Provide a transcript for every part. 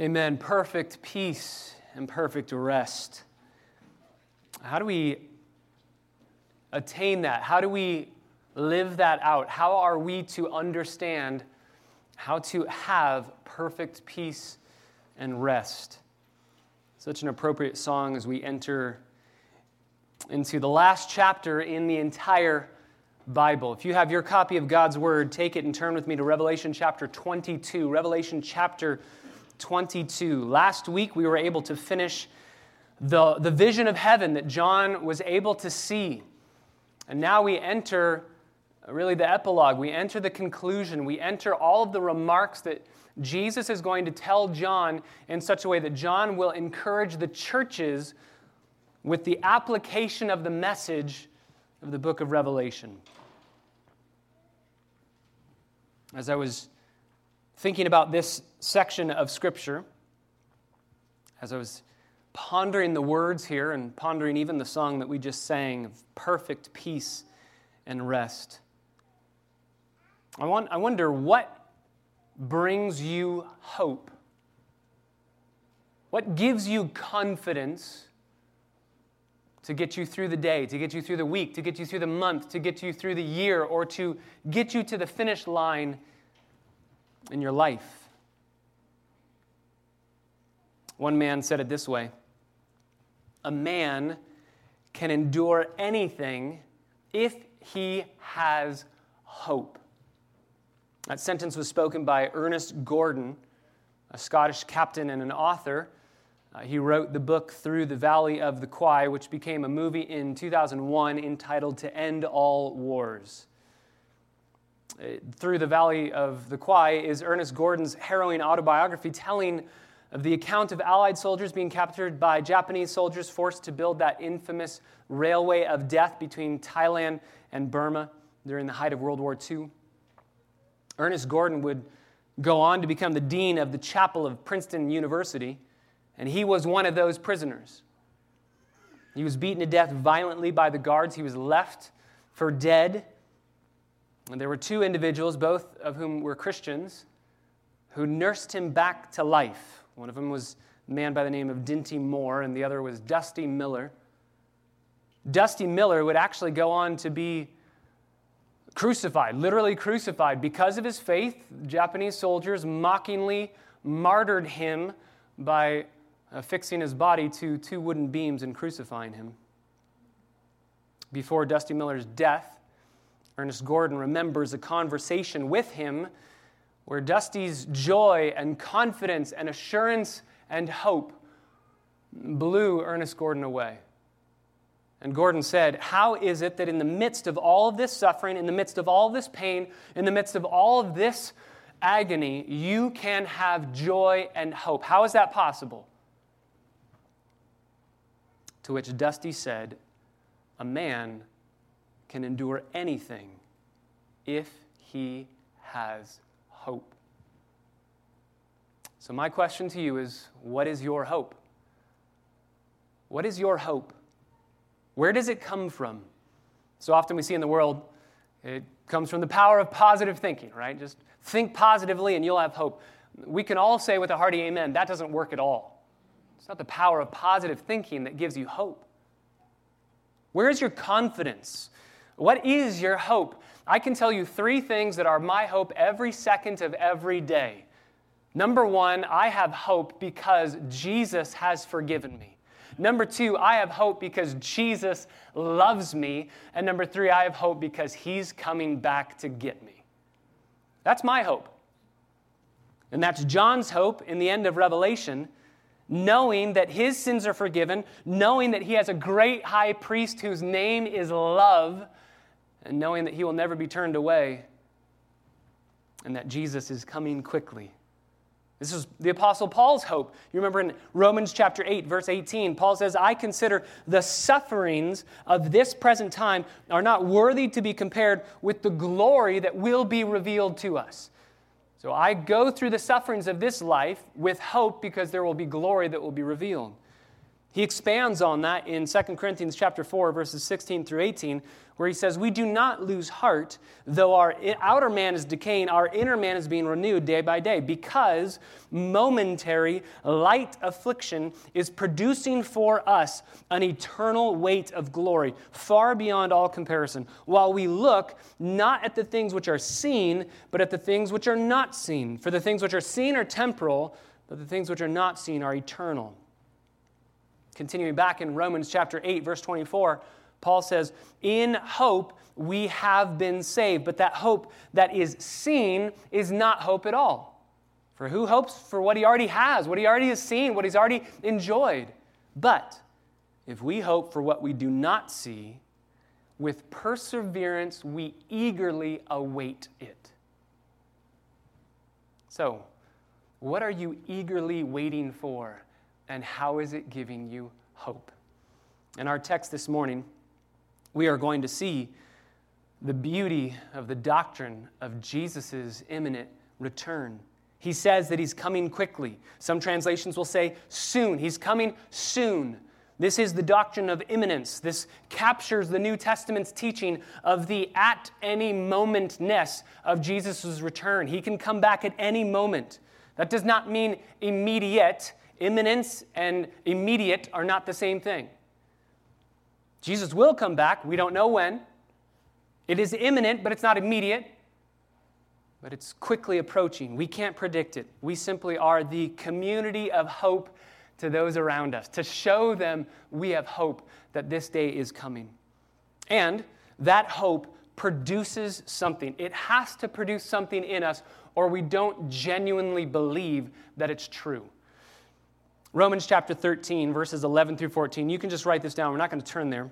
Amen. Perfect peace and perfect rest. How do we attain that? How do we live that out? How are we to understand how to have perfect peace and rest? Such an appropriate song as we enter into the last chapter in the entire Bible. If you have your copy of God's Word, take it and turn with me to Revelation chapter 22. Revelation chapter 22. Last week we were able to finish the, the vision of heaven that John was able to see. And now we enter really the epilogue. We enter the conclusion. We enter all of the remarks that Jesus is going to tell John in such a way that John will encourage the churches with the application of the message of the book of Revelation. As I was thinking about this section of Scripture, as I was pondering the words here and pondering even the song that we just sang of perfect peace and rest, I, want, I wonder what brings you hope? What gives you confidence to get you through the day, to get you through the week, to get you through the month, to get you through the year, or to get you to the finish line in your life? One man said it this way A man can endure anything if he has hope. That sentence was spoken by Ernest Gordon, a Scottish captain and an author. Uh, he wrote the book Through the Valley of the Kwai, which became a movie in 2001 entitled To End All Wars. Uh, Through the Valley of the Kwai is Ernest Gordon's harrowing autobiography telling of the account of Allied soldiers being captured by Japanese soldiers forced to build that infamous railway of death between Thailand and Burma during the height of World War II. Ernest Gordon would go on to become the dean of the chapel of Princeton University, and he was one of those prisoners. He was beaten to death violently by the guards. He was left for dead. And there were two individuals, both of whom were Christians, who nursed him back to life. One of them was a man by the name of Dinty Moore, and the other was Dusty Miller. Dusty Miller would actually go on to be crucified, literally crucified. Because of his faith, Japanese soldiers mockingly martyred him by uh, affixing his body to two wooden beams and crucifying him. Before Dusty Miller's death, Ernest Gordon remembers a conversation with him where Dusty's joy and confidence and assurance and hope blew Ernest Gordon away. And Gordon said, How is it that in the midst of all of this suffering, in the midst of all this pain, in the midst of all of this agony, you can have joy and hope? How is that possible? To which Dusty said, A man can endure anything if he has hope. So, my question to you is what is your hope? What is your hope? Where does it come from? So often we see in the world, it comes from the power of positive thinking, right? Just think positively and you'll have hope. We can all say with a hearty amen, that doesn't work at all. It's not the power of positive thinking that gives you hope. Where is your confidence? What is your hope? I can tell you three things that are my hope every second of every day. Number one, I have hope because Jesus has forgiven me. Number two, I have hope because Jesus loves me. And number three, I have hope because he's coming back to get me. That's my hope. And that's John's hope in the end of Revelation, knowing that his sins are forgiven, knowing that he has a great high priest whose name is love and knowing that he will never be turned away and that Jesus is coming quickly. This is the Apostle Paul's hope. You remember in Romans chapter 8, verse 18, Paul says, I consider the sufferings of this present time are not worthy to be compared with the glory that will be revealed to us. So I go through the sufferings of this life with hope because there will be glory that will be revealed. He expands on that in 2 Corinthians chapter 4 verses 16 through 18 where he says, "We do not lose heart, though our outer man is decaying, our inner man is being renewed day by day, because momentary light affliction is producing for us an eternal weight of glory, far beyond all comparison, while we look not at the things which are seen, but at the things which are not seen. For the things which are seen are temporal, but the things which are not seen are eternal." Continuing back in Romans chapter 8, verse 24, Paul says, In hope we have been saved. But that hope that is seen is not hope at all. For who hopes for what he already has, what he already has seen, what he's already enjoyed? But if we hope for what we do not see, with perseverance we eagerly await it. So, what are you eagerly waiting for? And how is it giving you hope? In our text this morning, we are going to see the beauty of the doctrine of Jesus' imminent return. He says that he's coming quickly. Some translations will say soon. He's coming soon. This is the doctrine of imminence. This captures the New Testament's teaching of the at any momentness of Jesus' return. He can come back at any moment. That does not mean immediate, Imminence and immediate are not the same thing. Jesus will come back. We don't know when. It is imminent, but it's not immediate. But it's quickly approaching. We can't predict it. We simply are the community of hope to those around us, to show them we have hope that this day is coming. And that hope produces something. It has to produce something in us, or we don't genuinely believe that it's true. Romans chapter 13, verses 11 through 14. You can just write this down. We're not going to turn there.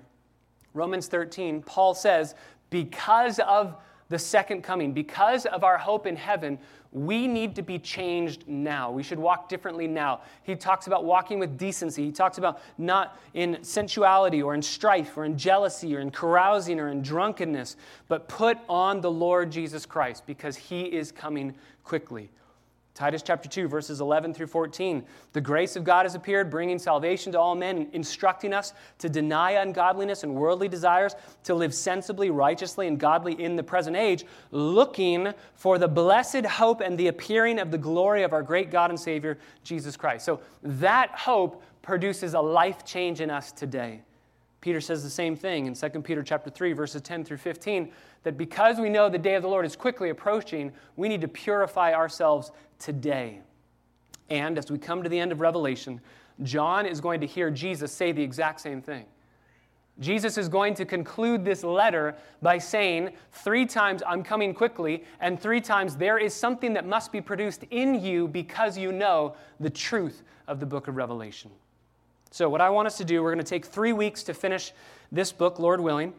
Romans 13, Paul says, because of the second coming, because of our hope in heaven, we need to be changed now. We should walk differently now. He talks about walking with decency. He talks about not in sensuality or in strife or in jealousy or in carousing or in drunkenness, but put on the Lord Jesus Christ because he is coming quickly. Titus chapter 2, verses 11 through 14. The grace of God has appeared, bringing salvation to all men, instructing us to deny ungodliness and worldly desires, to live sensibly, righteously, and godly in the present age, looking for the blessed hope and the appearing of the glory of our great God and Savior, Jesus Christ. So that hope produces a life change in us today. Peter says the same thing in 2 Peter chapter 3 verses 10 through 15 that because we know the day of the Lord is quickly approaching, we need to purify ourselves today. And as we come to the end of Revelation, John is going to hear Jesus say the exact same thing. Jesus is going to conclude this letter by saying, Three times I'm coming quickly, and three times there is something that must be produced in you because you know the truth of the book of Revelation. So, what I want us to do, we're going to take three weeks to finish this book, Lord willing.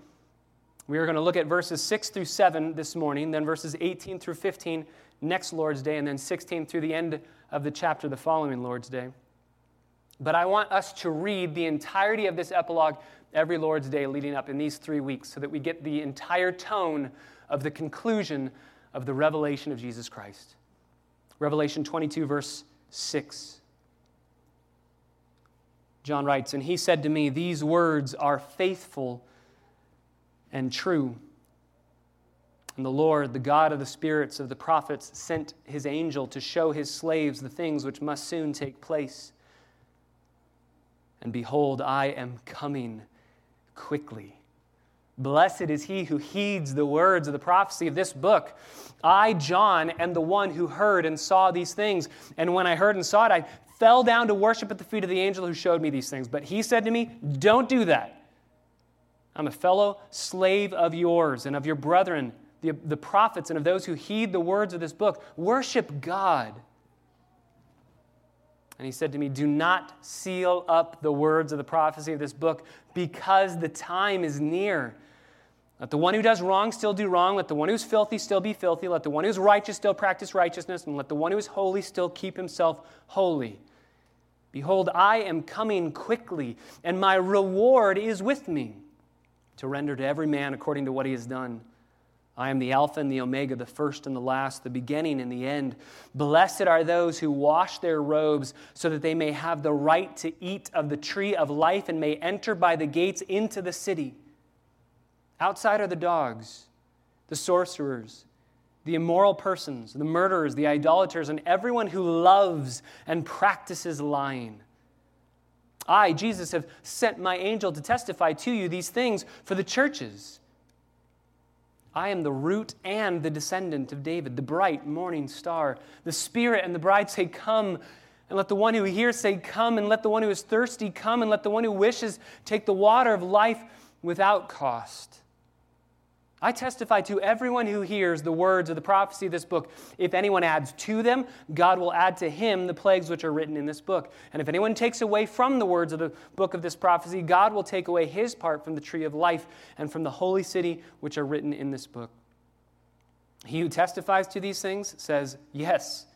We are going to look at verses 6 through 7 this morning, then verses 18 through 15 next Lord's Day, and then 16 through the end of the chapter the following Lord's Day. But I want us to read the entirety of this epilogue every Lord's Day leading up in these three weeks so that we get the entire tone of the conclusion of the revelation of Jesus Christ. Revelation 22, verse 6. John writes, And he said to me, These words are faithful and true. And the Lord, the God of the spirits of the prophets, sent his angel to show his slaves the things which must soon take place. And behold, I am coming quickly. Blessed is he who heeds the words of the prophecy of this book. I, John, am the one who heard and saw these things. And when I heard and saw it, I fell down to worship at the feet of the angel who showed me these things. But he said to me, Don't do that. I'm a fellow slave of yours and of your brethren the, the prophets and of those who heed the words of this book. Worship God. And he said to me, Do not seal up the words of the prophecy of this book because the time is near. Let the one who does wrong still do wrong. Let the one who's filthy still be filthy. Let the one who's righteous still practice righteousness. And let the one who is holy still keep himself holy. Behold, I am coming quickly, and my reward is with me to render to every man according to what he has done. I am the Alpha and the Omega, the first and the last, the beginning and the end. Blessed are those who wash their robes so that they may have the right to eat of the tree of life and may enter by the gates into the city. Outside are the dogs, the sorcerers, the immoral persons, the murderers, the idolaters, and everyone who loves and practices lying. I, Jesus, have sent my angel to testify to you these things for the churches. I am the root and the descendant of David, the bright morning star. The Spirit and the bride say, Come. And let the one who hears say, Come. And let the one who is thirsty come. And let the one who wishes take the water of life without cost. I testify to everyone who hears the words of the prophecy of this book. If anyone adds to them, God will add to him the plagues which are written in this book. And if anyone takes away from the words of the book of this prophecy, God will take away his part from the tree of life and from the holy city which are written in this book. He who testifies to these things says, Yes,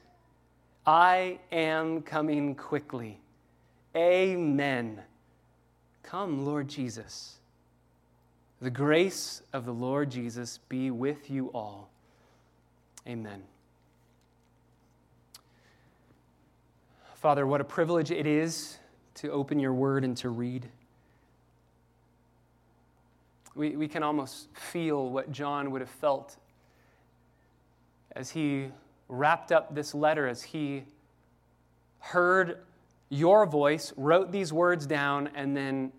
I am coming quickly. Amen. Come, Lord Jesus. The grace of the Lord Jesus be with you all. Amen. Father, what a privilege it is to open your word and to read. We, we can almost feel what John would have felt as he wrapped up this letter, as he heard your voice, wrote these words down, and then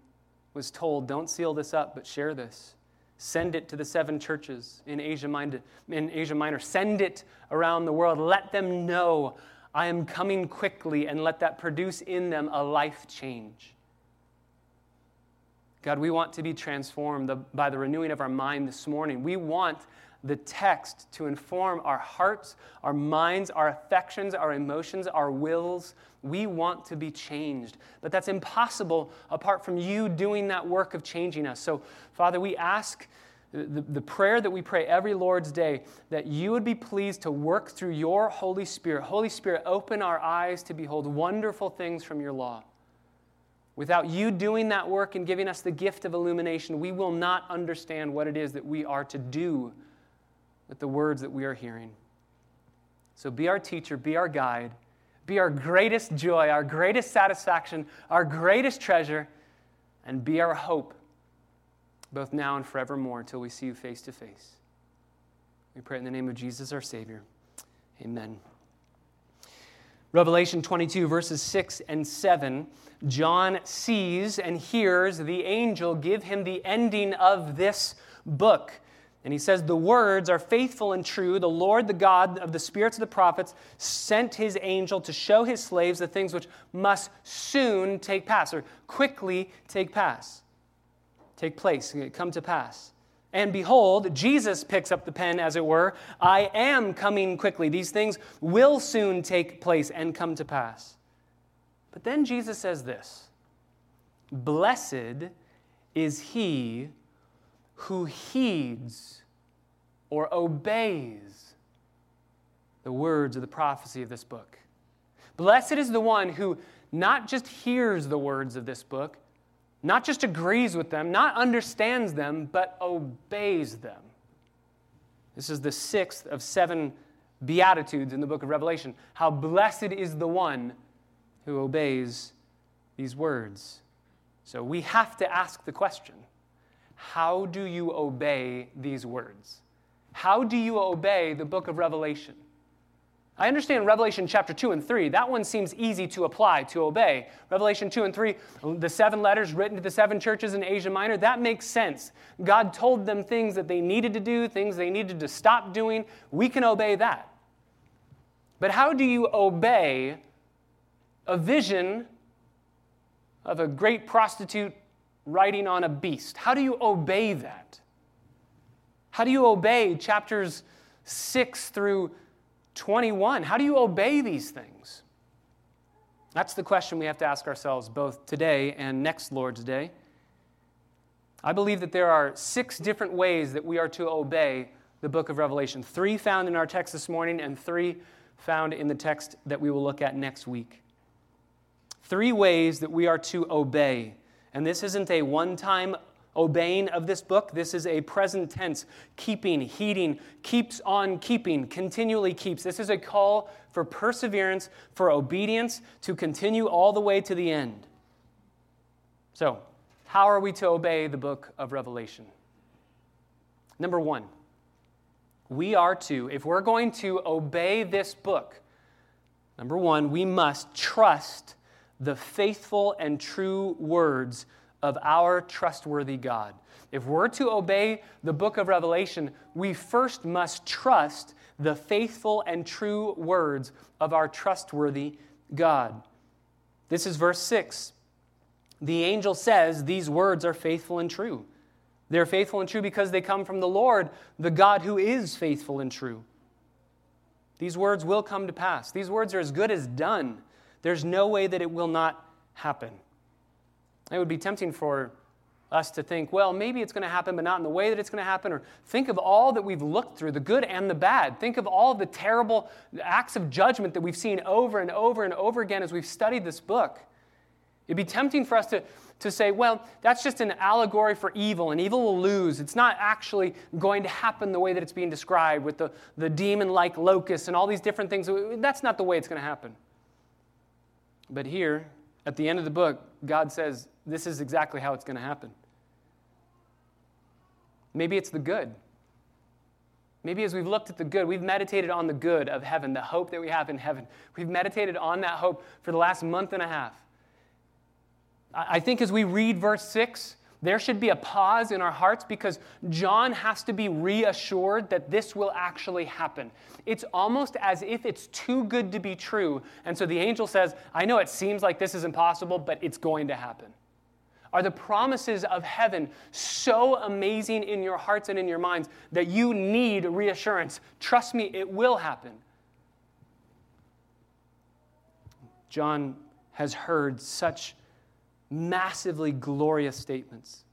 was told, Don't seal this up, but share this. Send it to the seven churches in Asia, Minor, in Asia Minor. Send it around the world. Let them know I am coming quickly, and let that produce in them a life change. God, we want to be transformed by the renewing of our mind this morning. We want the text to inform our hearts, our minds, our affections, our emotions, our wills. We want to be changed. But that's impossible apart from you doing that work of changing us. So, Father, we ask the, the prayer that we pray every Lord's Day that you would be pleased to work through your Holy Spirit. Holy Spirit, open our eyes to behold wonderful things from your law. Without you doing that work and giving us the gift of illumination, we will not understand what it is that we are to do with the words that we are hearing. So be our teacher, be our guide, be our greatest joy, our greatest satisfaction, our greatest treasure, and be our hope, both now and forevermore until we see you face to face. We pray in the name of Jesus, our Savior. Amen. Revelation 22, verses 6 and 7, John sees and hears the angel give him the ending of this book. And he says, The words are faithful and true. The Lord, the God of the spirits of the prophets, sent his angel to show his slaves the things which must soon take pass, or quickly take pass, take place, come to pass. And behold, Jesus picks up the pen, as it were. I am coming quickly. These things will soon take place and come to pass. But then Jesus says this Blessed is he who heeds or obeys the words of the prophecy of this book. Blessed is the one who not just hears the words of this book, not just agrees with them, not understands them, but obeys them. This is the sixth of seven Beatitudes in the book of Revelation. How blessed is the one who obeys these words. So we have to ask the question how do you obey these words? How do you obey the book of Revelation? I understand Revelation chapter 2 and 3. That one seems easy to apply, to obey. Revelation 2 and 3, the seven letters written to the seven churches in Asia Minor, that makes sense. God told them things that they needed to do, things they needed to stop doing. We can obey that. But how do you obey a vision of a great prostitute riding on a beast. How do you obey that? How do you obey chapters 6 through 21? How do you obey these things? That's the question we have to ask ourselves both today and next Lord's Day. I believe that there are six different ways that we are to obey the book of Revelation three found in our text this morning, and three found in the text that we will look at next week. Three ways that we are to obey and this isn't a one time obeying of this book. This is a present tense, keeping, heeding, keeps on keeping, continually keeps. This is a call for perseverance, for obedience, to continue all the way to the end. So, how are we to obey the book of Revelation? Number one, we are to, if we're going to obey this book, number one, we must trust the faithful and true words of our trustworthy God. If we're to obey the book of Revelation, we first must trust the faithful and true words of our trustworthy God. This is verse 6. The angel says these words are faithful and true. They're faithful and true because they come from the Lord, the God who is faithful and true. These words will come to pass. These words are as good as done. There's no way that it will not happen. It would be tempting for us to think, well, maybe it's going to happen, but not in the way that it's going to happen. Or think of all that we've looked through, the good and the bad. Think of all the terrible acts of judgment that we've seen over and over and over again as we've studied this book. It'd be tempting for us to, to say, well, that's just an allegory for evil, and evil will lose. It's not actually going to happen the way that it's being described with the, the demon like locusts and all these different things. That's not the way it's going to happen. But here, at the end of the book, God says, this is exactly how it's going to happen. Maybe it's the good. Maybe as we've looked at the good, we've meditated on the good of heaven, the hope that we have in heaven. We've meditated on that hope for the last month and a half. I think as we read verse 6, there should be a pause in our hearts because John has to be reassured that this will actually happen. It's almost as if it's too good to be true. And so the angel says, I know it seems like this is impossible, but it's going to happen. Are the promises of heaven so amazing in your hearts and in your minds that you need reassurance? Trust me, it will happen. John has heard such massively glorious statements.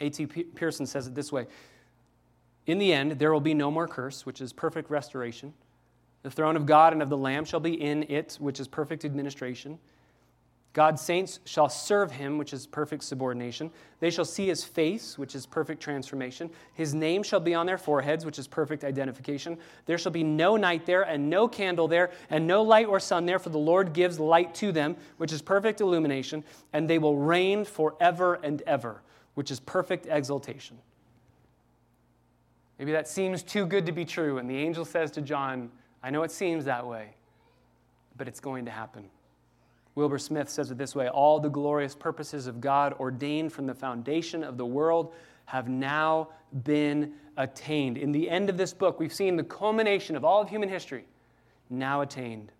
A.T. Pierson says it this way In the end, there will be no more curse, which is perfect restoration. The throne of God and of the Lamb shall be in it, which is perfect administration. God's saints shall serve him, which is perfect subordination. They shall see his face, which is perfect transformation. His name shall be on their foreheads, which is perfect identification. There shall be no night there, and no candle there, and no light or sun there, for the Lord gives light to them, which is perfect illumination, and they will reign forever and ever, which is perfect exaltation. Maybe that seems too good to be true, and the angel says to John, I know it seems that way, but it's going to happen. Wilbur Smith says it this way All the glorious purposes of God ordained from the foundation of the world have now been attained. In the end of this book, we've seen the culmination of all of human history now attained.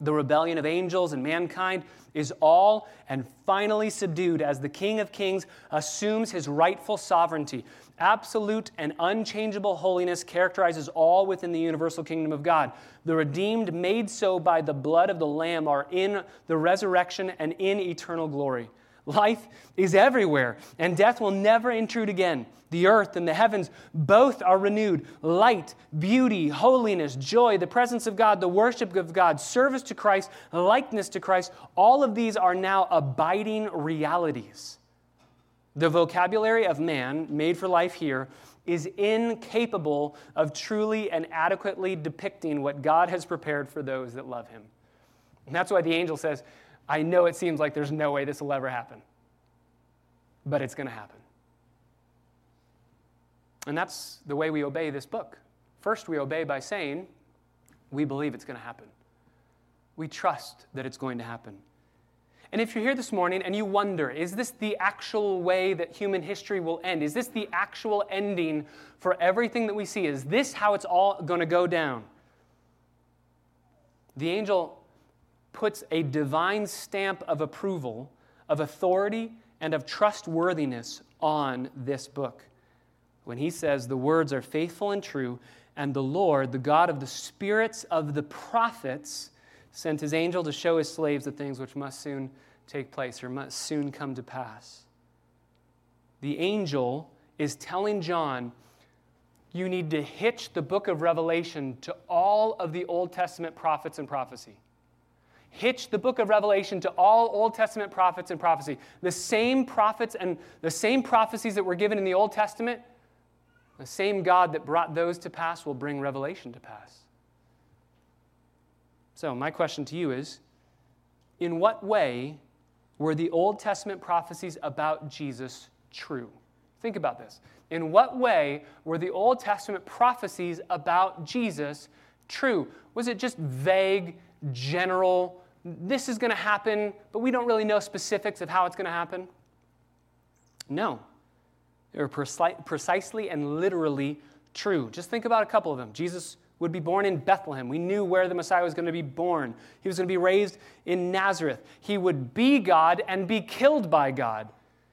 The rebellion of angels and mankind is all and finally subdued as the King of Kings assumes his rightful sovereignty. Absolute and unchangeable holiness characterizes all within the universal kingdom of God. The redeemed, made so by the blood of the Lamb, are in the resurrection and in eternal glory. Life is everywhere, and death will never intrude again. The earth and the heavens both are renewed. Light, beauty, holiness, joy, the presence of God, the worship of God, service to Christ, likeness to Christ, all of these are now abiding realities. The vocabulary of man, made for life here, is incapable of truly and adequately depicting what God has prepared for those that love him. And that's why the angel says, I know it seems like there's no way this will ever happen, but it's going to happen. And that's the way we obey this book. First, we obey by saying, We believe it's going to happen. We trust that it's going to happen. And if you're here this morning and you wonder, is this the actual way that human history will end? Is this the actual ending for everything that we see? Is this how it's all going to go down? The angel puts a divine stamp of approval, of authority, and of trustworthiness on this book. When he says, The words are faithful and true, and the Lord, the God of the spirits of the prophets, sent his angel to show his slaves the things which must soon take place or must soon come to pass. The angel is telling John, you need to hitch the book of Revelation to all of the Old Testament prophets and prophecy. Hitch the book of Revelation to all Old Testament prophets and prophecy. The same prophets and the same prophecies that were given in the Old Testament, the same God that brought those to pass will bring Revelation to pass. So, my question to you is in what way were the Old Testament prophecies about Jesus true? Think about this. In what way were the Old Testament prophecies about Jesus true? Was it just vague, general, this is going to happen, but we don't really know specifics of how it's going to happen? No. They were precisely and literally true. Just think about a couple of them. Jesus would be born in Bethlehem. We knew where the Messiah was going to be born. He was going to be raised in Nazareth. He would be God and be killed by God.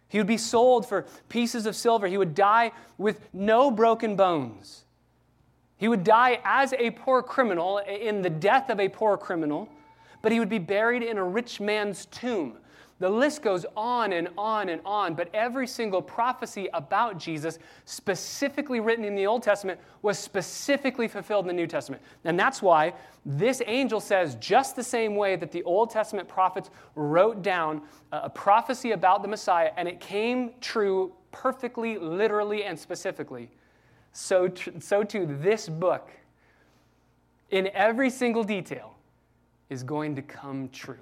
He would be sold for pieces of silver. He would die with no broken bones. He would die as a poor criminal, in the death of a poor criminal, but he would be buried in a rich man's tomb. The list goes on and on and on, but every single prophecy about Jesus, specifically written in the Old Testament, was specifically fulfilled in the New Testament. And that's why this angel says, just the same way that the Old Testament prophets wrote down a prophecy about the Messiah, and it came true perfectly, literally, and specifically, so, so too this book, in every single detail, is going to come true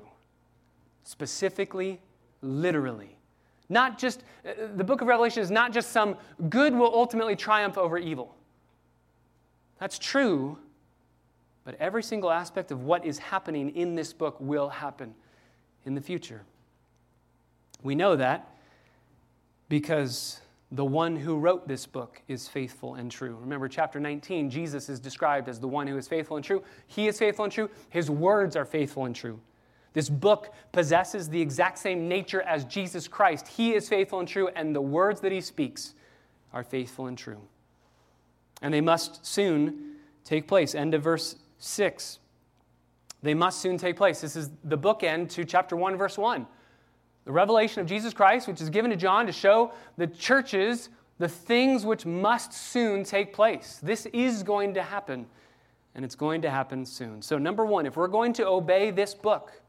specifically, literally. Not just, uh, the book of Revelation is not just some good will ultimately triumph over evil. That's true, but every single aspect of what is happening in this book will happen in the future. We know that because the one who wrote this book is faithful and true. Remember, chapter 19, Jesus is described as the one who is faithful and true. He is faithful and true. His words are faithful and true. This book possesses the exact same nature as Jesus Christ. He is faithful and true, and the words that he speaks are faithful and true. And they must soon take place. End of verse 6. They must soon take place. This is the bookend to chapter 1, verse 1. The revelation of Jesus Christ, which is given to John to show the churches the things which must soon take place. This is going to happen, and it's going to happen soon. So, number one, if we're going to obey this book,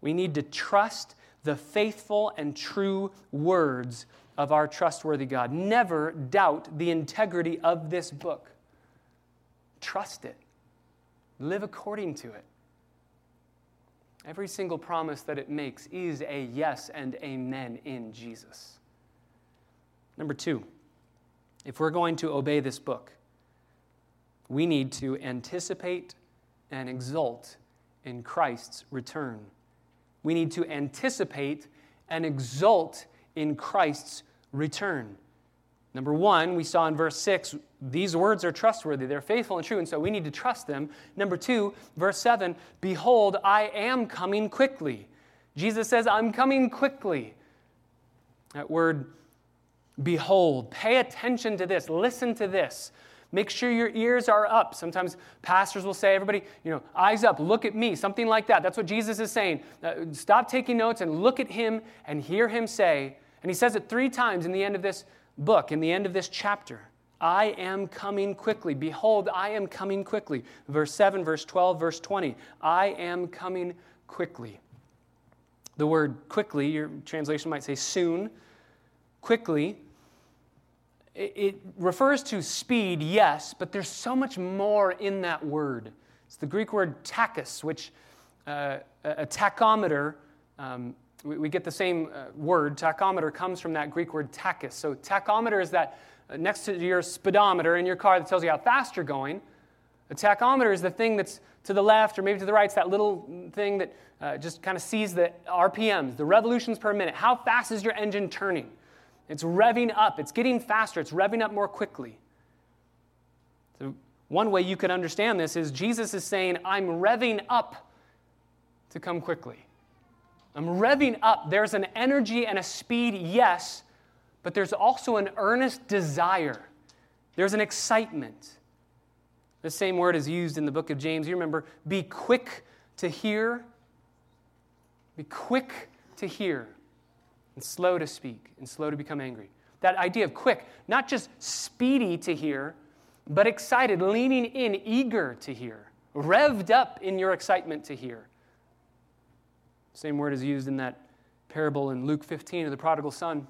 we need to trust the faithful and true words of our trustworthy God. Never doubt the integrity of this book. Trust it, live according to it. Every single promise that it makes is a yes and amen in Jesus. Number two, if we're going to obey this book, we need to anticipate and exult in Christ's return. We need to anticipate and exult in Christ's return. Number one, we saw in verse 6, these words are trustworthy. They're faithful and true, and so we need to trust them. Number two, verse 7, behold, I am coming quickly. Jesus says, I'm coming quickly. That word, behold, pay attention to this, listen to this. Make sure your ears are up. Sometimes pastors will say, everybody, you know, eyes up, look at me, something like that. That's what Jesus is saying. Uh, stop taking notes and look at him and hear him say, and he says it three times in the end of this book, in the end of this chapter. I am coming quickly. Behold, I am coming quickly. Verse 7, verse 12, verse 20. I am coming quickly. The word quickly, your translation might say soon, quickly, it refers to speed, yes, but there's so much more in that word. It's the Greek word tachus, which uh, a tachometer, um, we, we, get the same uh, word, tachometer comes from that Greek word tachus. So tachometer is that uh, next to your speedometer in your car that tells you how fast you're going. A tachometer is the thing that's to the left or maybe to the right. It's that little thing that uh, just kind of sees the RPMs, the revolutions per minute. How fast is your engine turning? It's revving up, it's getting faster, it's revving up more quickly. So, one way you could understand this is Jesus is saying, I'm revving up to come quickly. I'm revving up. There's an energy and a speed, yes, but there's also an earnest desire. There's an excitement. The same word is used in the book of James. You remember, be quick to hear. Be quick to hear and slow to speak and slow to become angry. That idea of quick, not just speedy to hear, but excited, leaning in, eager to hear, revved up in your excitement to hear. Same word is used in that parable in Luke 15 of the prodigal son.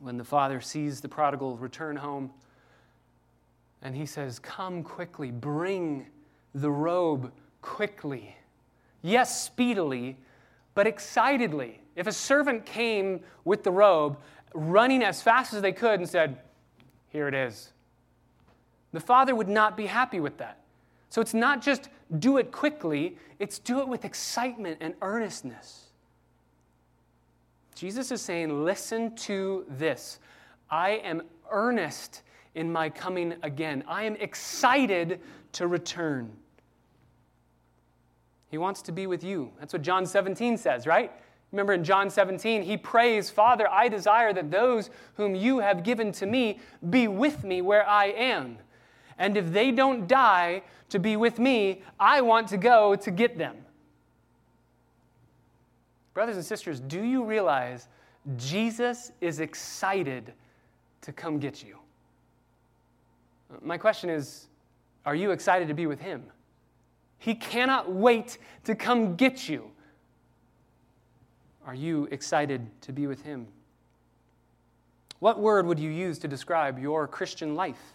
When the father sees the prodigal return home, and he says, Come quickly, bring the robe quickly. Yes, speedily, but excitedly. If a servant came with the robe, running as fast as they could, and said, Here it is, the father would not be happy with that. So it's not just do it quickly, it's do it with excitement and earnestness. Jesus is saying, Listen to this. I am earnest in my coming again. I am excited to return. He wants to be with you. That's what John 17 says, right? Remember in John 17, he prays, Father, I desire that those whom you have given to me be with me where I am. And if they don't die to be with me, I want to go to get them. Brothers and sisters, do you realize Jesus is excited to come get you? My question is are you excited to be with him? He cannot wait to come get you. Are you excited to be with him? What word would you use to describe your Christian life?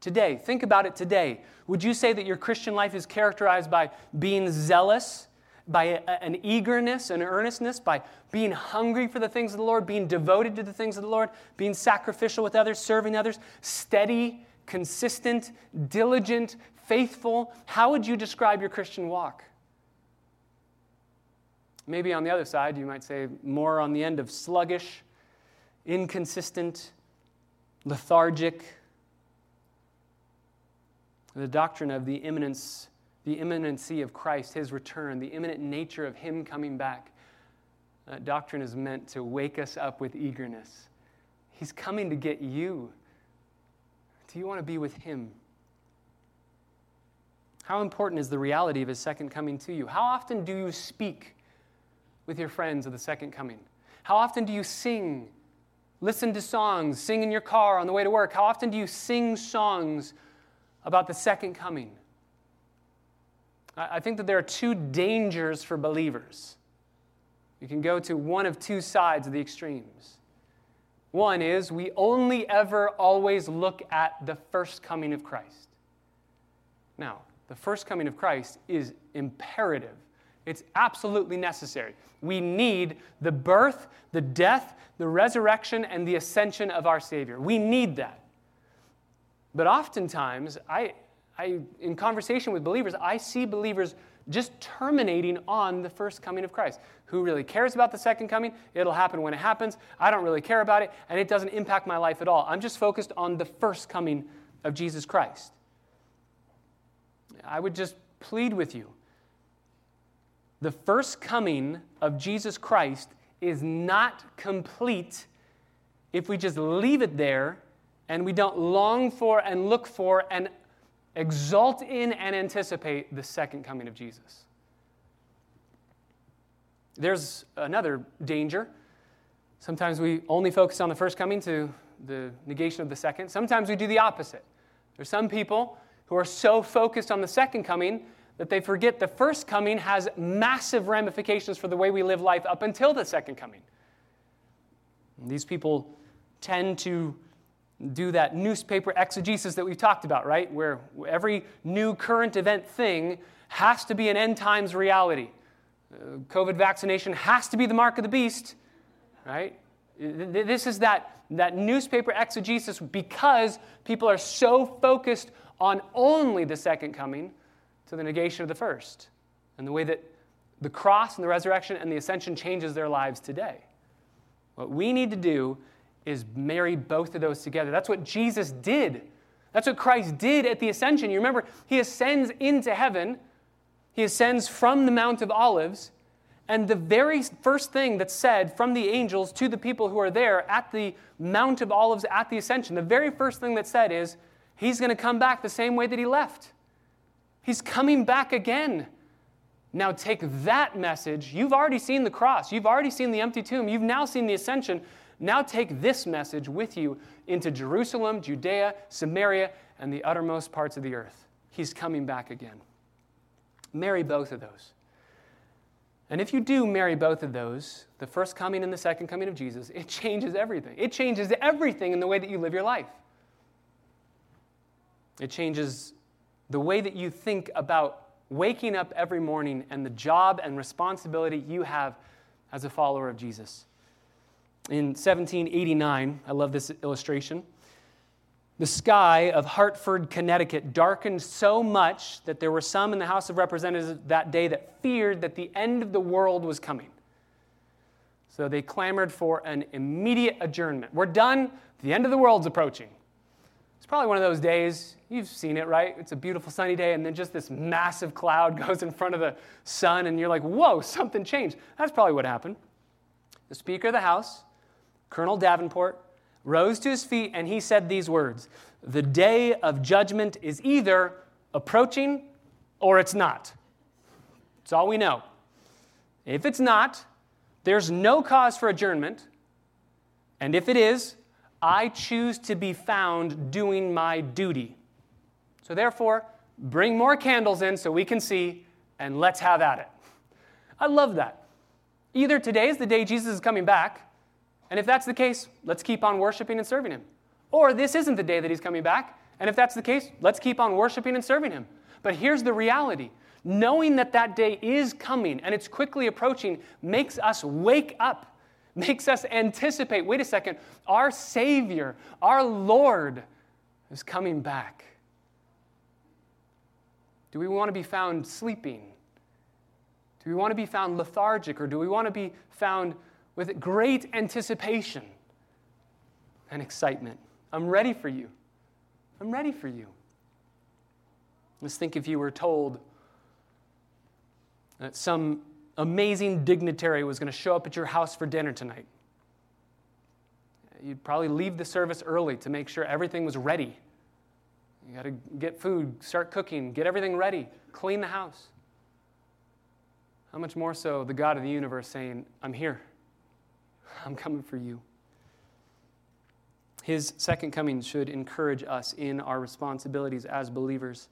Today, think about it today. Would you say that your Christian life is characterized by being zealous, by a, an eagerness, an earnestness, by being hungry for the things of the Lord, being devoted to the things of the Lord, being sacrificial with others, serving others, steady, consistent, diligent, faithful? How would you describe your Christian walk? Maybe on the other side, you might say more on the end of sluggish, inconsistent, lethargic. The doctrine of the imminence, the imminency of Christ, his return, the imminent nature of him coming back. That doctrine is meant to wake us up with eagerness. He's coming to get you. Do you want to be with him? How important is the reality of his second coming to you? How often do you speak with your friends of the second coming? How often do you sing, listen to songs, sing in your car on the way to work? How often do you sing songs about the second coming? I think that there are two dangers for believers. You can go to one of two sides of the extremes. One is we only ever always look at the first coming of Christ. Now, the first coming of Christ is imperative. It's absolutely necessary. We need the birth, the death, the resurrection, and the ascension of our Savior. We need that. But oftentimes, I, I, in conversation with believers, I see believers just terminating on the first coming of Christ. Who really cares about the second coming? It'll happen when it happens. I don't really care about it, and it doesn't impact my life at all. I'm just focused on the first coming of Jesus Christ. I would just plead with you. The first coming of Jesus Christ is not complete if we just leave it there and we don't long for and look for and exalt in and anticipate the second coming of Jesus. There's another danger. Sometimes we only focus on the first coming to the negation of the second. Sometimes we do the opposite. There's some people who are so focused on the second coming that they forget the first coming has massive ramifications for the way we live life up until the second coming. And these people tend to do that newspaper exegesis that we've talked about, right? Where every new current event thing has to be an end times reality. Uh, COVID vaccination has to be the mark of the beast, right? This is that, that newspaper exegesis because people are so focused on only the second coming to the negation of the first, and the way that the cross and the resurrection and the ascension changes their lives today. What we need to do is marry both of those together. That's what Jesus did. That's what Christ did at the ascension. You remember, he ascends into heaven, he ascends from the Mount of Olives, and the very first thing that's said from the angels to the people who are there at the Mount of Olives at the ascension, the very first thing that's said is, He's going to come back the same way that he left. He's coming back again. Now take that message. You've already seen the cross, you've already seen the empty tomb, you've now seen the ascension. Now take this message with you into Jerusalem, Judea, Samaria, and the uttermost parts of the earth. He's coming back again. Marry both of those. And if you do marry both of those, the first coming and the second coming of Jesus, it changes everything. It changes everything in the way that you live your life. It changes the way that you think about waking up every morning and the job and responsibility you have as a follower of Jesus. In 1789, I love this illustration. The sky of Hartford, Connecticut darkened so much that there were some in the House of Representatives that day that feared that the end of the world was coming. So they clamored for an immediate adjournment. We're done, the end of the world's approaching. It's probably one of those days, you've seen it, right? It's a beautiful sunny day, and then just this massive cloud goes in front of the sun, and you're like, whoa, something changed. That's probably what happened. The Speaker of the House, Colonel Davenport, rose to his feet and he said these words The day of judgment is either approaching or it's not. That's all we know. If it's not, there's no cause for adjournment. And if it is, I choose to be found doing my duty. So therefore, bring more candles in so we can see, and let's have at it. I love that. Either today is the day Jesus is coming back, and if that's the case, let's keep on worshiping and serving Him. Or this isn't the day that He's coming back. And if that's the case, let's keep on worshiping and serving Him. But here's the reality knowing that that day is coming and it's quickly approaching makes us wake up, makes us anticipate wait a second, our Savior, our Lord is coming back. Do we want to be found sleeping? Do we want to be found lethargic or do we want to be found with great anticipation and excitement. I'm ready for you. I'm ready for you. Let's think if you were told that some amazing dignitary was going to show up at your house for dinner tonight. You'd probably leave the service early to make sure everything was ready. You got to get food, start cooking, get everything ready, clean the house. How much more so the God of the universe saying, I'm here. I'm coming for you. His second coming should encourage us in our responsibilities as believers.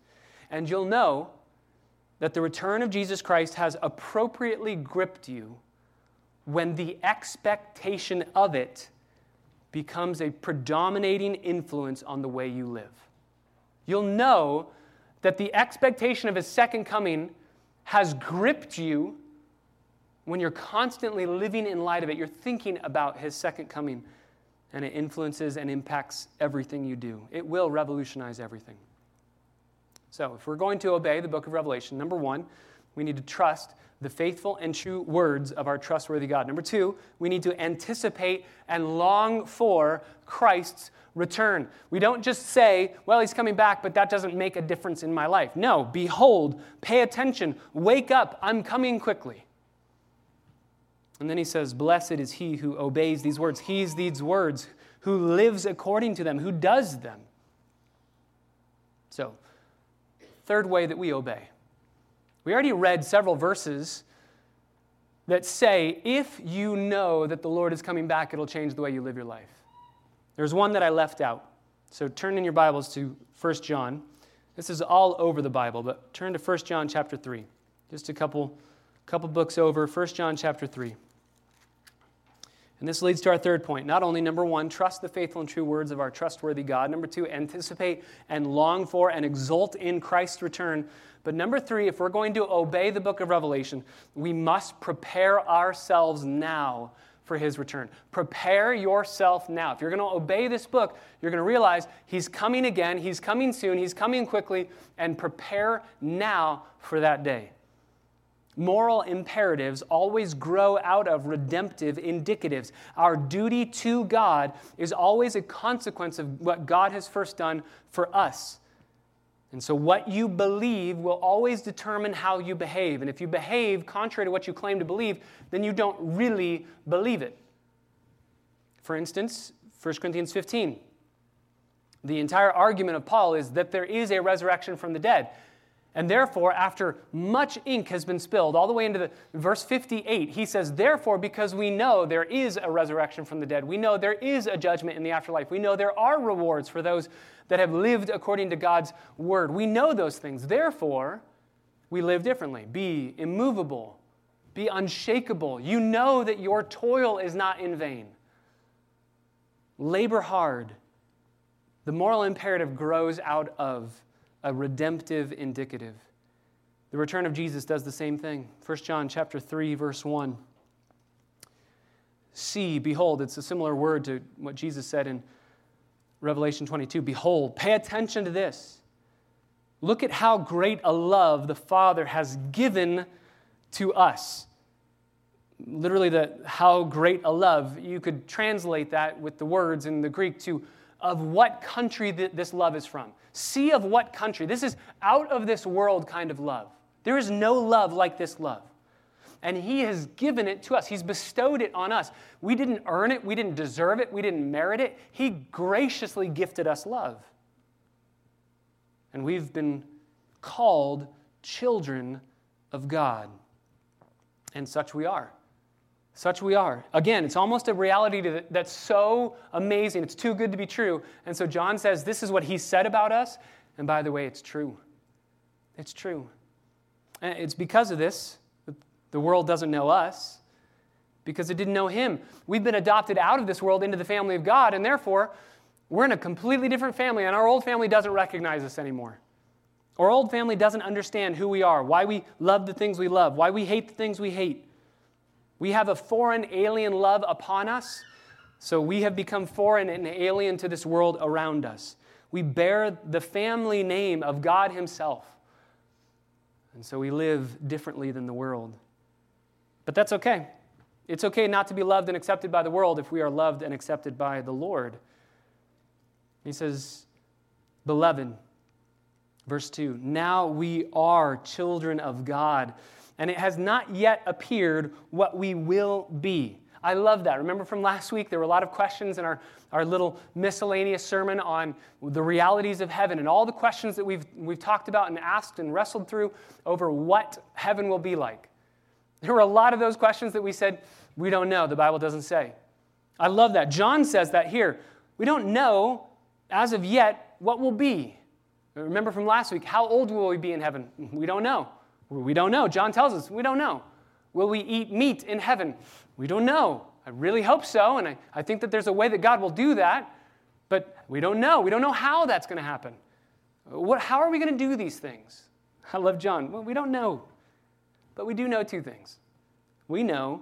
And you'll know that the return of Jesus Christ has appropriately gripped you when the expectation of it becomes a predominating influence on the way you live. You'll know that the expectation of his second coming has gripped you when you're constantly living in light of it, you're thinking about his second coming, and it influences and impacts everything you do. It will revolutionize everything. So, if we're going to obey the book of Revelation, number one, we need to trust the faithful and true words of our trustworthy God. Number two, we need to anticipate and long for Christ's return. We don't just say, well, he's coming back, but that doesn't make a difference in my life. No, behold, pay attention, wake up, I'm coming quickly. And then he says, Blessed is he who obeys these words. He's these words, who lives according to them, who does them. So, third way that we obey. We already read several verses that say, if you know that the Lord is coming back, it'll change the way you live your life. There's one that I left out. So turn in your Bibles to 1 John. This is all over the Bible, but turn to 1 John chapter 3. Just a couple, couple books over, 1 John chapter 3. And this leads to our third point. Not only, number one, trust the faithful and true words of our trustworthy God. Number two, anticipate and long for and exult in Christ's return. But number three, if we're going to obey the book of Revelation, we must prepare ourselves now for his return. Prepare yourself now. If you're going to obey this book, you're going to realize he's coming again, he's coming soon, he's coming quickly, and prepare now for that day. Moral imperatives always grow out of redemptive indicatives. Our duty to God is always a consequence of what God has first done for us. And so, what you believe will always determine how you behave. And if you behave contrary to what you claim to believe, then you don't really believe it. For instance, 1 Corinthians 15. The entire argument of Paul is that there is a resurrection from the dead. And therefore, after much ink has been spilled, all the way into the verse 58, he says, Therefore, because we know there is a resurrection from the dead, we know there is a judgment in the afterlife, we know there are rewards for those that have lived according to God's word. We know those things. Therefore, we live differently. Be immovable, be unshakable. You know that your toil is not in vain. Labor hard. The moral imperative grows out of a redemptive indicative. The return of Jesus does the same thing. 1 John chapter 3 verse 1. See, behold, it's a similar word to what Jesus said in Revelation 22. Behold, pay attention to this. Look at how great a love the Father has given to us. Literally, the how great a love, you could translate that with the words in the Greek to of what country this love is from. See of what country. This is out of this world kind of love. There is no love like this love. And He has given it to us. He's bestowed it on us. We didn't earn it, we didn't deserve it, we didn't merit it. He graciously gifted us love. And we've been called children of God. And such we are. Such we are. Again, it's almost a reality that's so amazing. It's too good to be true. And so John says, This is what he said about us. And by the way, it's true. It's true. And it's because of this the world doesn't know us because it didn't know him. We've been adopted out of this world into the family of God, and therefore, we're in a completely different family, and our old family doesn't recognize us anymore. Our old family doesn't understand who we are, why we love the things we love, why we hate the things we hate. We have a foreign, alien love upon us, so we have become foreign and alien to this world around us. We bear the family name of God Himself, and so we live differently than the world. But that's okay. It's okay not to be loved and accepted by the world if we are loved and accepted by the Lord. He says, Beloved, verse 2, now we are children of God, and it has not yet appeared what we will be. I love that. Remember from last week, there were a lot of questions in our, our little miscellaneous sermon on the realities of heaven and all the questions that we've, we've talked about and asked and wrestled through over what heaven will be like. There were a lot of those questions that we said, we don't know. The Bible doesn't say. I love that. John says that here. We don't know as of yet what will be. Remember from last week, how old will we be in heaven? We don't know. We don't know. John tells us we don't know. Will we eat meat in heaven? We don't know. I really hope so, and I, I think that there's a way that God will do that, but we don't know. We don't know how that's going to happen. What, how are we going to do these things? I love John. Well, we don't know. But we do know two things. We know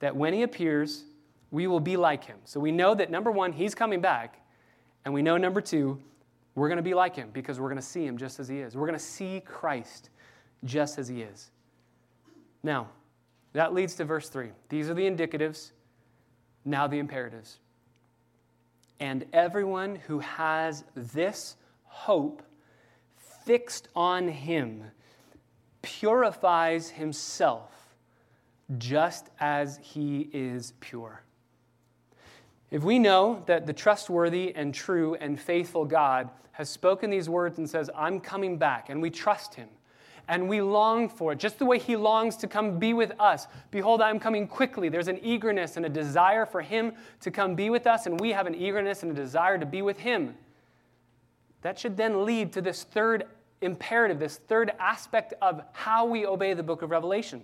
that when he appears, we will be like him. So we know that number one, he's coming back. And we know number two, we're going to be like him because we're going to see him just as he is. We're going to see Christ just as he is. Now, that leads to verse 3. These are the indicatives, now the imperatives. And everyone who has this hope fixed on him purifies himself just as he is pure. If we know that the trustworthy and true and faithful God has spoken these words and says, I'm coming back, and we trust him, and we long for it, just the way he longs to come be with us. Behold, I'm coming quickly. There's an eagerness and a desire for him to come be with us, and we have an eagerness and a desire to be with him. That should then lead to this third imperative, this third aspect of how we obey the book of Revelation.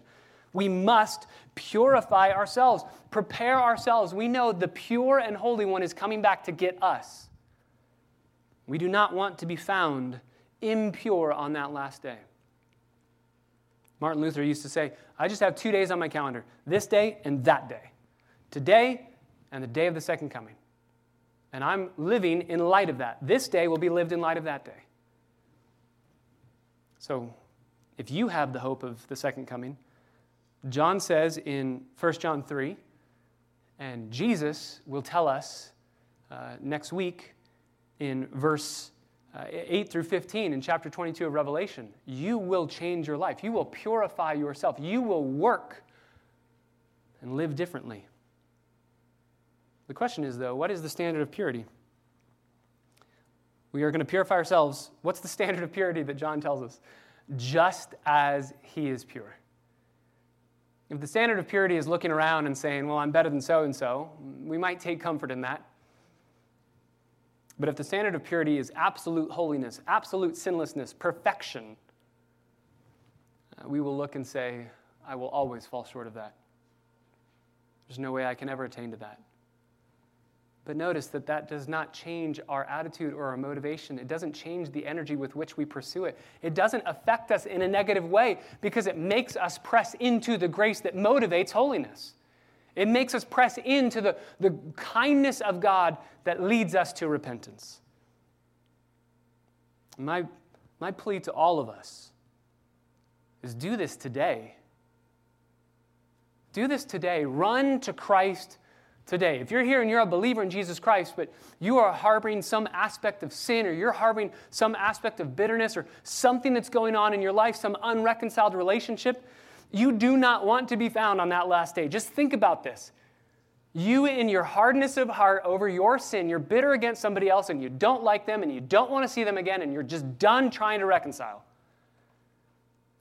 We must purify ourselves, prepare ourselves. We know the pure and holy one is coming back to get us. We do not want to be found impure on that last day. Martin Luther used to say, I just have two days on my calendar this day and that day. Today and the day of the second coming. And I'm living in light of that. This day will be lived in light of that day. So, if you have the hope of the second coming, John says in 1 John 3, and Jesus will tell us uh, next week in verse uh, 8 through 15 in chapter 22 of Revelation, you will change your life. You will purify yourself. You will work and live differently. The question is, though, what is the standard of purity? We are going to purify ourselves. What's the standard of purity that John tells us? Just as he is pure. If the standard of purity is looking around and saying, well, I'm better than so and so, we might take comfort in that. But if the standard of purity is absolute holiness, absolute sinlessness, perfection, uh, we will look and say, I will always fall short of that. There's no way I can ever attain to that. But notice that that does not change our attitude or our motivation. It doesn't change the energy with which we pursue it. It doesn't affect us in a negative way because it makes us press into the grace that motivates holiness. It makes us press into the, the kindness of God that leads us to repentance. My, my plea to all of us is do this today. Do this today. Run to Christ today. If you're here and you're a believer in Jesus Christ, but you are harboring some aspect of sin or you're harboring some aspect of bitterness or something that's going on in your life, some unreconciled relationship, you do not want to be found on that last day. Just think about this. You, in your hardness of heart over your sin, you're bitter against somebody else and you don't like them and you don't want to see them again and you're just done trying to reconcile.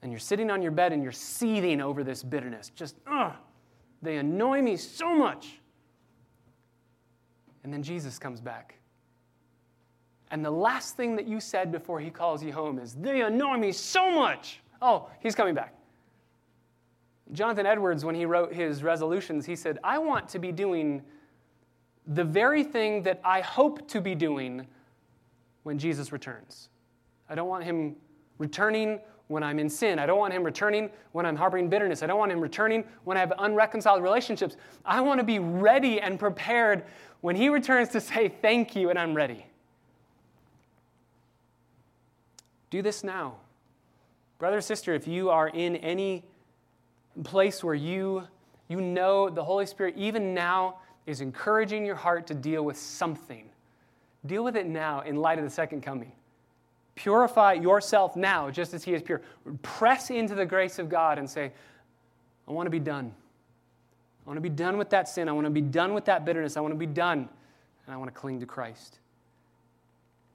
And you're sitting on your bed and you're seething over this bitterness. Just, ugh, they annoy me so much. And then Jesus comes back. And the last thing that you said before he calls you home is, They annoy me so much. Oh, he's coming back. Jonathan Edwards, when he wrote his resolutions, he said, I want to be doing the very thing that I hope to be doing when Jesus returns. I don't want him returning when I'm in sin. I don't want him returning when I'm harboring bitterness. I don't want him returning when I have unreconciled relationships. I want to be ready and prepared when he returns to say thank you and I'm ready. Do this now. Brother, sister, if you are in any place where you, you know the Holy Spirit, even now, is encouraging your heart to deal with something, deal with it now in light of the second coming. Purify yourself now, just as He is pure. Press into the grace of God and say, I want to be done. I want to be done with that sin. I want to be done with that bitterness. I want to be done. And I want to cling to Christ.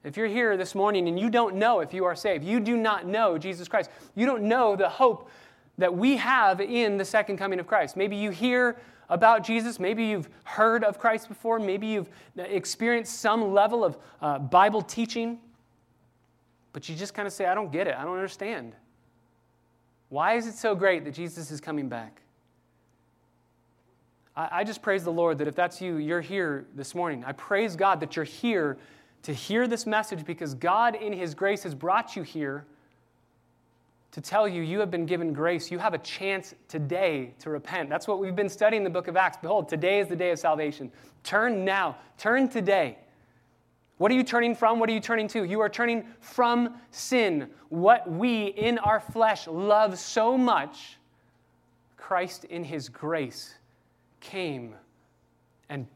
If you're here this morning and you don't know if you are saved, you do not know Jesus Christ, you don't know the hope that we have in the second coming of Christ. Maybe you hear about Jesus, maybe you've heard of Christ before, maybe you've experienced some level of uh, Bible teaching, but you just kind of say, I don't get it, I don't understand. Why is it so great that Jesus is coming back? I, I just praise the Lord that if that's you, you're here this morning. I praise God that you're here to hear this message because God, in His grace, has brought you here to tell you you have been given grace. You have a chance today to repent. That's what we've been studying in the book of Acts. Behold, today is the day of salvation. Turn now, turn today. What are you turning from? What are you turning to? You are turning from sin. What we in our flesh love so much, Christ in his grace came and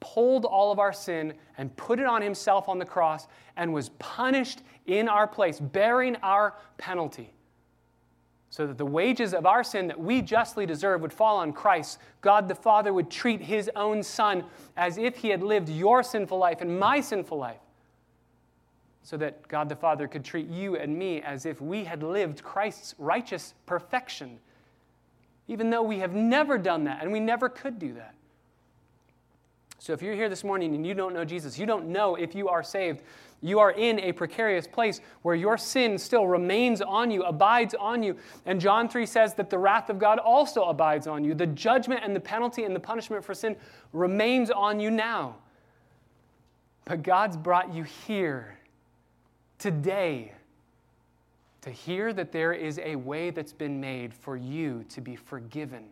pulled all of our sin and put it on himself on the cross and was punished in our place, bearing our penalty. So that the wages of our sin that we justly deserve would fall on Christ. God the Father would treat his own Son as if he had lived your sinful life and my sinful life. So that God the Father could treat you and me as if we had lived Christ's righteous perfection even though we have never done that and we never could do that. So if you're here this morning and you don't know Jesus, you don't know if you are saved, you are in a precarious place where your sin still remains on you, abides on you. And John 3 says that the wrath of God also abides on you. The judgment and the penalty and the punishment for sin remains on you now. But God's brought you here today to hear that there is a way that's been made for you to be forgiven,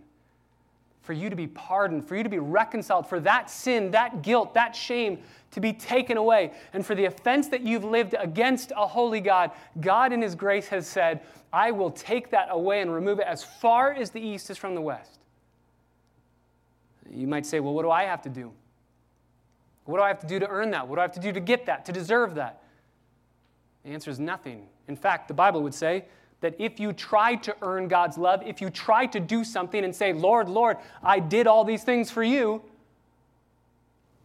for you to be pardoned, for you to be reconciled, for that sin, that guilt, that shame to be taken away, and for the offense that you've lived against a holy God, God in His grace has said, I will take that away and remove it as far as the east is from the west. You might say, well, what do I have to do? What do I have to do to earn that? What do I have to do to get that, to deserve that? The answer is nothing. In fact, the Bible would say that if you try to earn God's love, if you try to do something and say, Lord, Lord, I did all these things for you,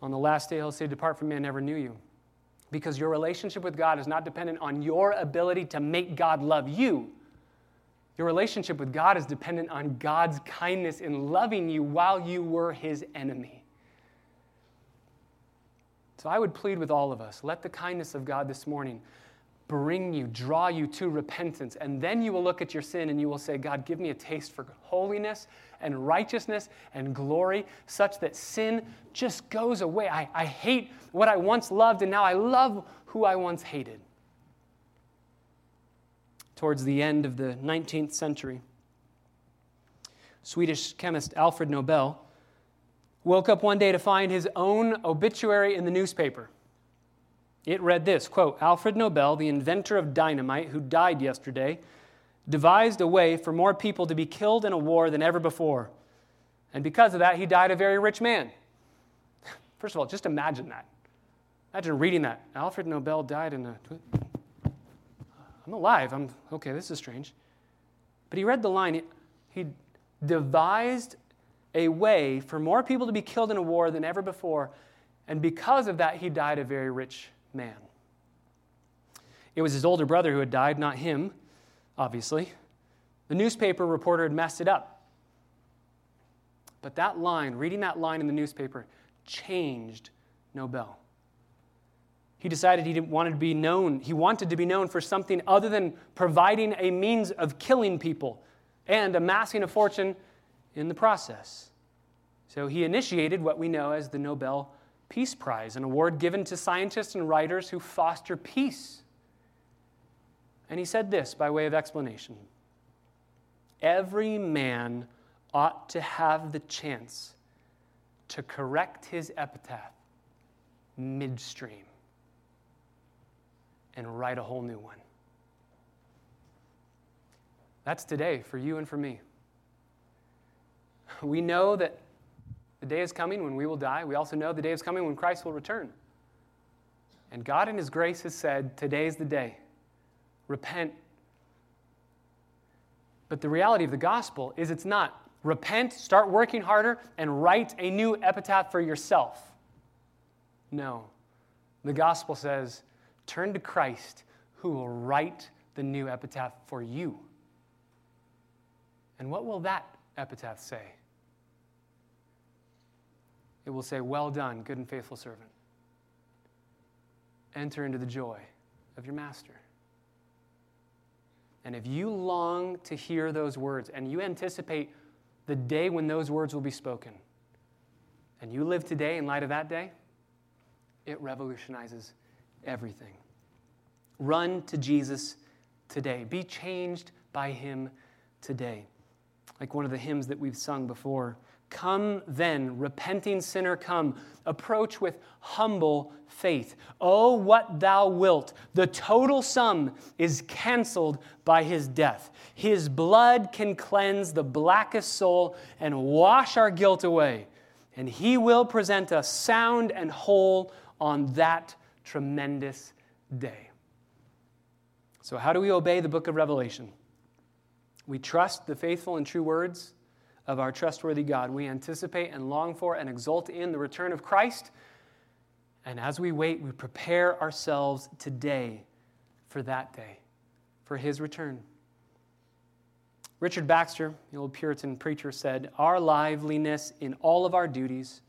on the last day he'll say, Depart from me, I never knew you. Because your relationship with God is not dependent on your ability to make God love you. Your relationship with God is dependent on God's kindness in loving you while you were his enemy. So I would plead with all of us let the kindness of God this morning bring you, draw you to repentance. And then you will look at your sin and you will say, God, give me a taste for holiness and righteousness and glory, such that sin just goes away. I, I hate what I once loved, and now I love who I once hated. Towards the end of the 19th century, Swedish chemist Alfred Nobel woke up one day to find his own obituary in the newspaper. It read this quote, Alfred Nobel, the inventor of dynamite, who died yesterday, devised a way for more people to be killed in a war than ever before. And because of that, he died a very rich man. First of all, just imagine that. Imagine reading that. Alfred Nobel died in a. I'm alive. I'm okay. This is strange. But he read the line. He devised a way for more people to be killed in a war than ever before, and because of that, he died a very rich man. It was his older brother who had died, not him, obviously. The newspaper reporter had messed it up. But that line, reading that line in the newspaper, changed Nobel. He decided he didn't wanted to be known. He wanted to be known for something other than providing a means of killing people and amassing a fortune in the process. So he initiated what we know as the Nobel Peace Prize, an award given to scientists and writers who foster peace. And he said this by way of explanation Every man ought to have the chance to correct his epitaph midstream and write a whole new one. That's today for you and for me. We know that the day is coming when we will die. We also know the day is coming when Christ will return. And God, in His grace, has said, Today is the day. Repent. But the reality of the gospel is it's not. Repent, start working harder, and write a new epitaph for yourself. No. The gospel says, Turn to Christ, who will write the new epitaph for you. And what will that epitaph say? It will say, Well done, good and faithful servant. Enter into the joy of your master. And if you long to hear those words and you anticipate the day when those words will be spoken, and you live today in light of that day, it revolutionizes everything. Run to Jesus today. Be changed by him today. Like one of the hymns that we've sung before. Come then, repenting sinner, come. Approach with humble faith. Oh, what thou wilt. The total sum is canceled by his death. His blood can cleanse the blackest soul and wash our guilt away. And he will present us sound and whole on that tremendous day. So, how do we obey the book of Revelation? We trust the faithful and true words of our trustworthy God. We anticipate and long for and exult in the return of Christ. And as we wait, we prepare ourselves today for that day, for his return. Richard Baxter, the old Puritan preacher, said, Our liveliness in all of our duties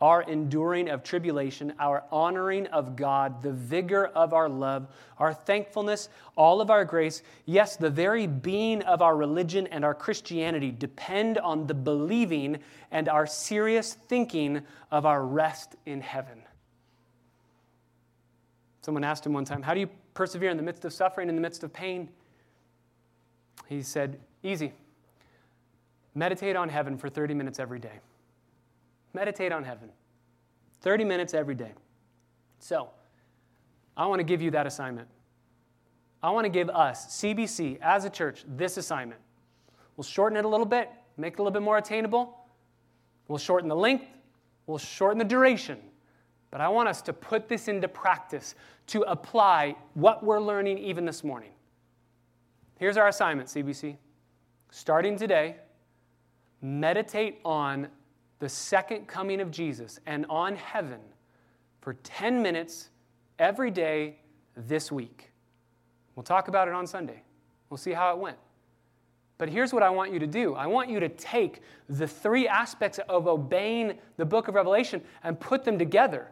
our enduring of tribulation, our honoring of God, the vigor of our love, our thankfulness, all of our grace, yes, the very being of our religion and our Christianity depend on the believing and our serious thinking of our rest in heaven. Someone asked him one time, How do you persevere in the midst of suffering, in the midst of pain? He said, Easy. Meditate on heaven for 30 minutes every day. Meditate on heaven. 30 minutes every day. So, I want to give you that assignment. I want to give us, CBC, as a church, this assignment. We'll shorten it a little bit, make it a little bit more attainable. We'll shorten the length, we'll shorten the duration. But I want us to put this into practice to apply what we're learning even this morning. Here's our assignment, CBC. Starting today, meditate on the second coming of Jesus and on heaven for 10 minutes every day this week. We'll talk about it on Sunday. We'll see how it went. But here's what I want you to do I want you to take the three aspects of obeying the book of Revelation and put them together.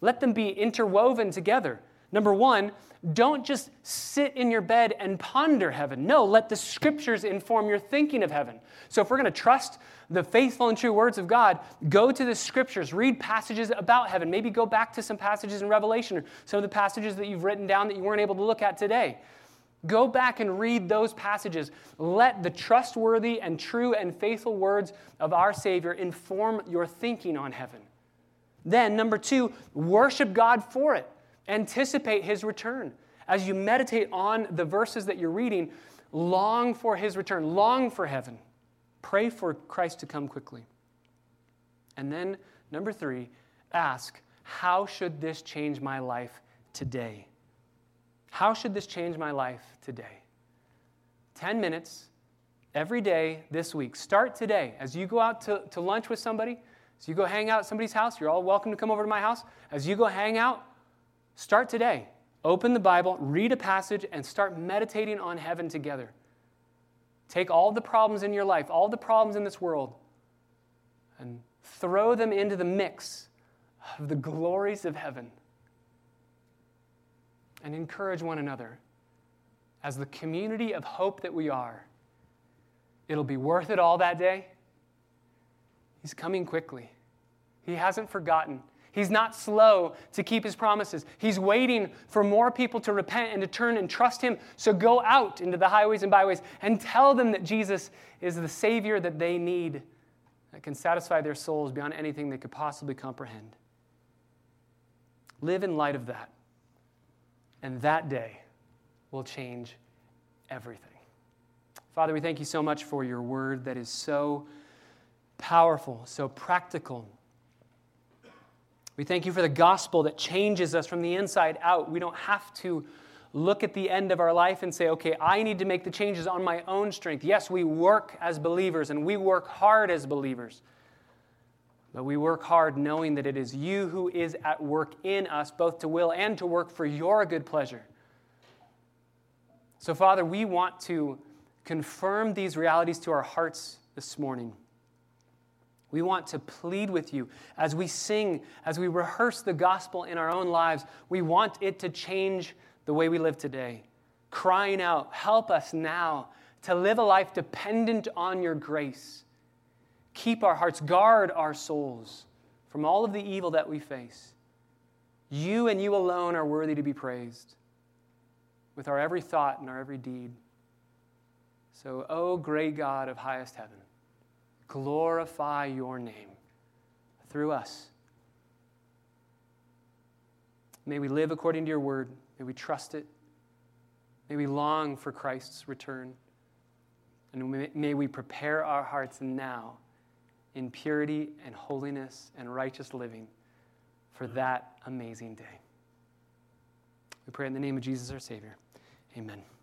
Let them be interwoven together. Number one, don't just sit in your bed and ponder heaven. No, let the scriptures inform your thinking of heaven. So, if we're going to trust the faithful and true words of God, go to the scriptures, read passages about heaven. Maybe go back to some passages in Revelation or some of the passages that you've written down that you weren't able to look at today. Go back and read those passages. Let the trustworthy and true and faithful words of our Savior inform your thinking on heaven. Then, number two, worship God for it. Anticipate his return. As you meditate on the verses that you're reading, long for his return, long for heaven. Pray for Christ to come quickly. And then, number three, ask, how should this change my life today? How should this change my life today? 10 minutes every day this week. Start today. As you go out to, to lunch with somebody, as you go hang out at somebody's house, you're all welcome to come over to my house. As you go hang out, Start today. Open the Bible, read a passage, and start meditating on heaven together. Take all the problems in your life, all the problems in this world, and throw them into the mix of the glories of heaven. And encourage one another as the community of hope that we are. It'll be worth it all that day. He's coming quickly. He hasn't forgotten. He's not slow to keep his promises. He's waiting for more people to repent and to turn and trust him. So go out into the highways and byways and tell them that Jesus is the Savior that they need, that can satisfy their souls beyond anything they could possibly comprehend. Live in light of that. And that day will change everything. Father, we thank you so much for your word that is so powerful, so practical we thank you for the gospel that changes us from the inside out. We don't have to look at the end of our life and say, okay, I need to make the changes on my own strength. Yes, we work as believers and we work hard as believers. But we work hard knowing that it is you who is at work in us, both to will and to work for your good pleasure. So, Father, we want to confirm these realities to our hearts this morning. We want to plead with you as we sing, as we rehearse the gospel in our own lives. We want it to change the way we live today. Crying out, help us now to live a life dependent on your grace. Keep our hearts, guard our souls from all of the evil that we face. You and you alone are worthy to be praised with our every thought and our every deed. So, O oh, great God of highest heaven, glorify your name through us. May we live according to your word. May we trust it. May we long for Christ's return. And may we prepare our hearts now in purity and holiness and righteous living for that amazing day. We pray in the name of Jesus, our Savior. Amen.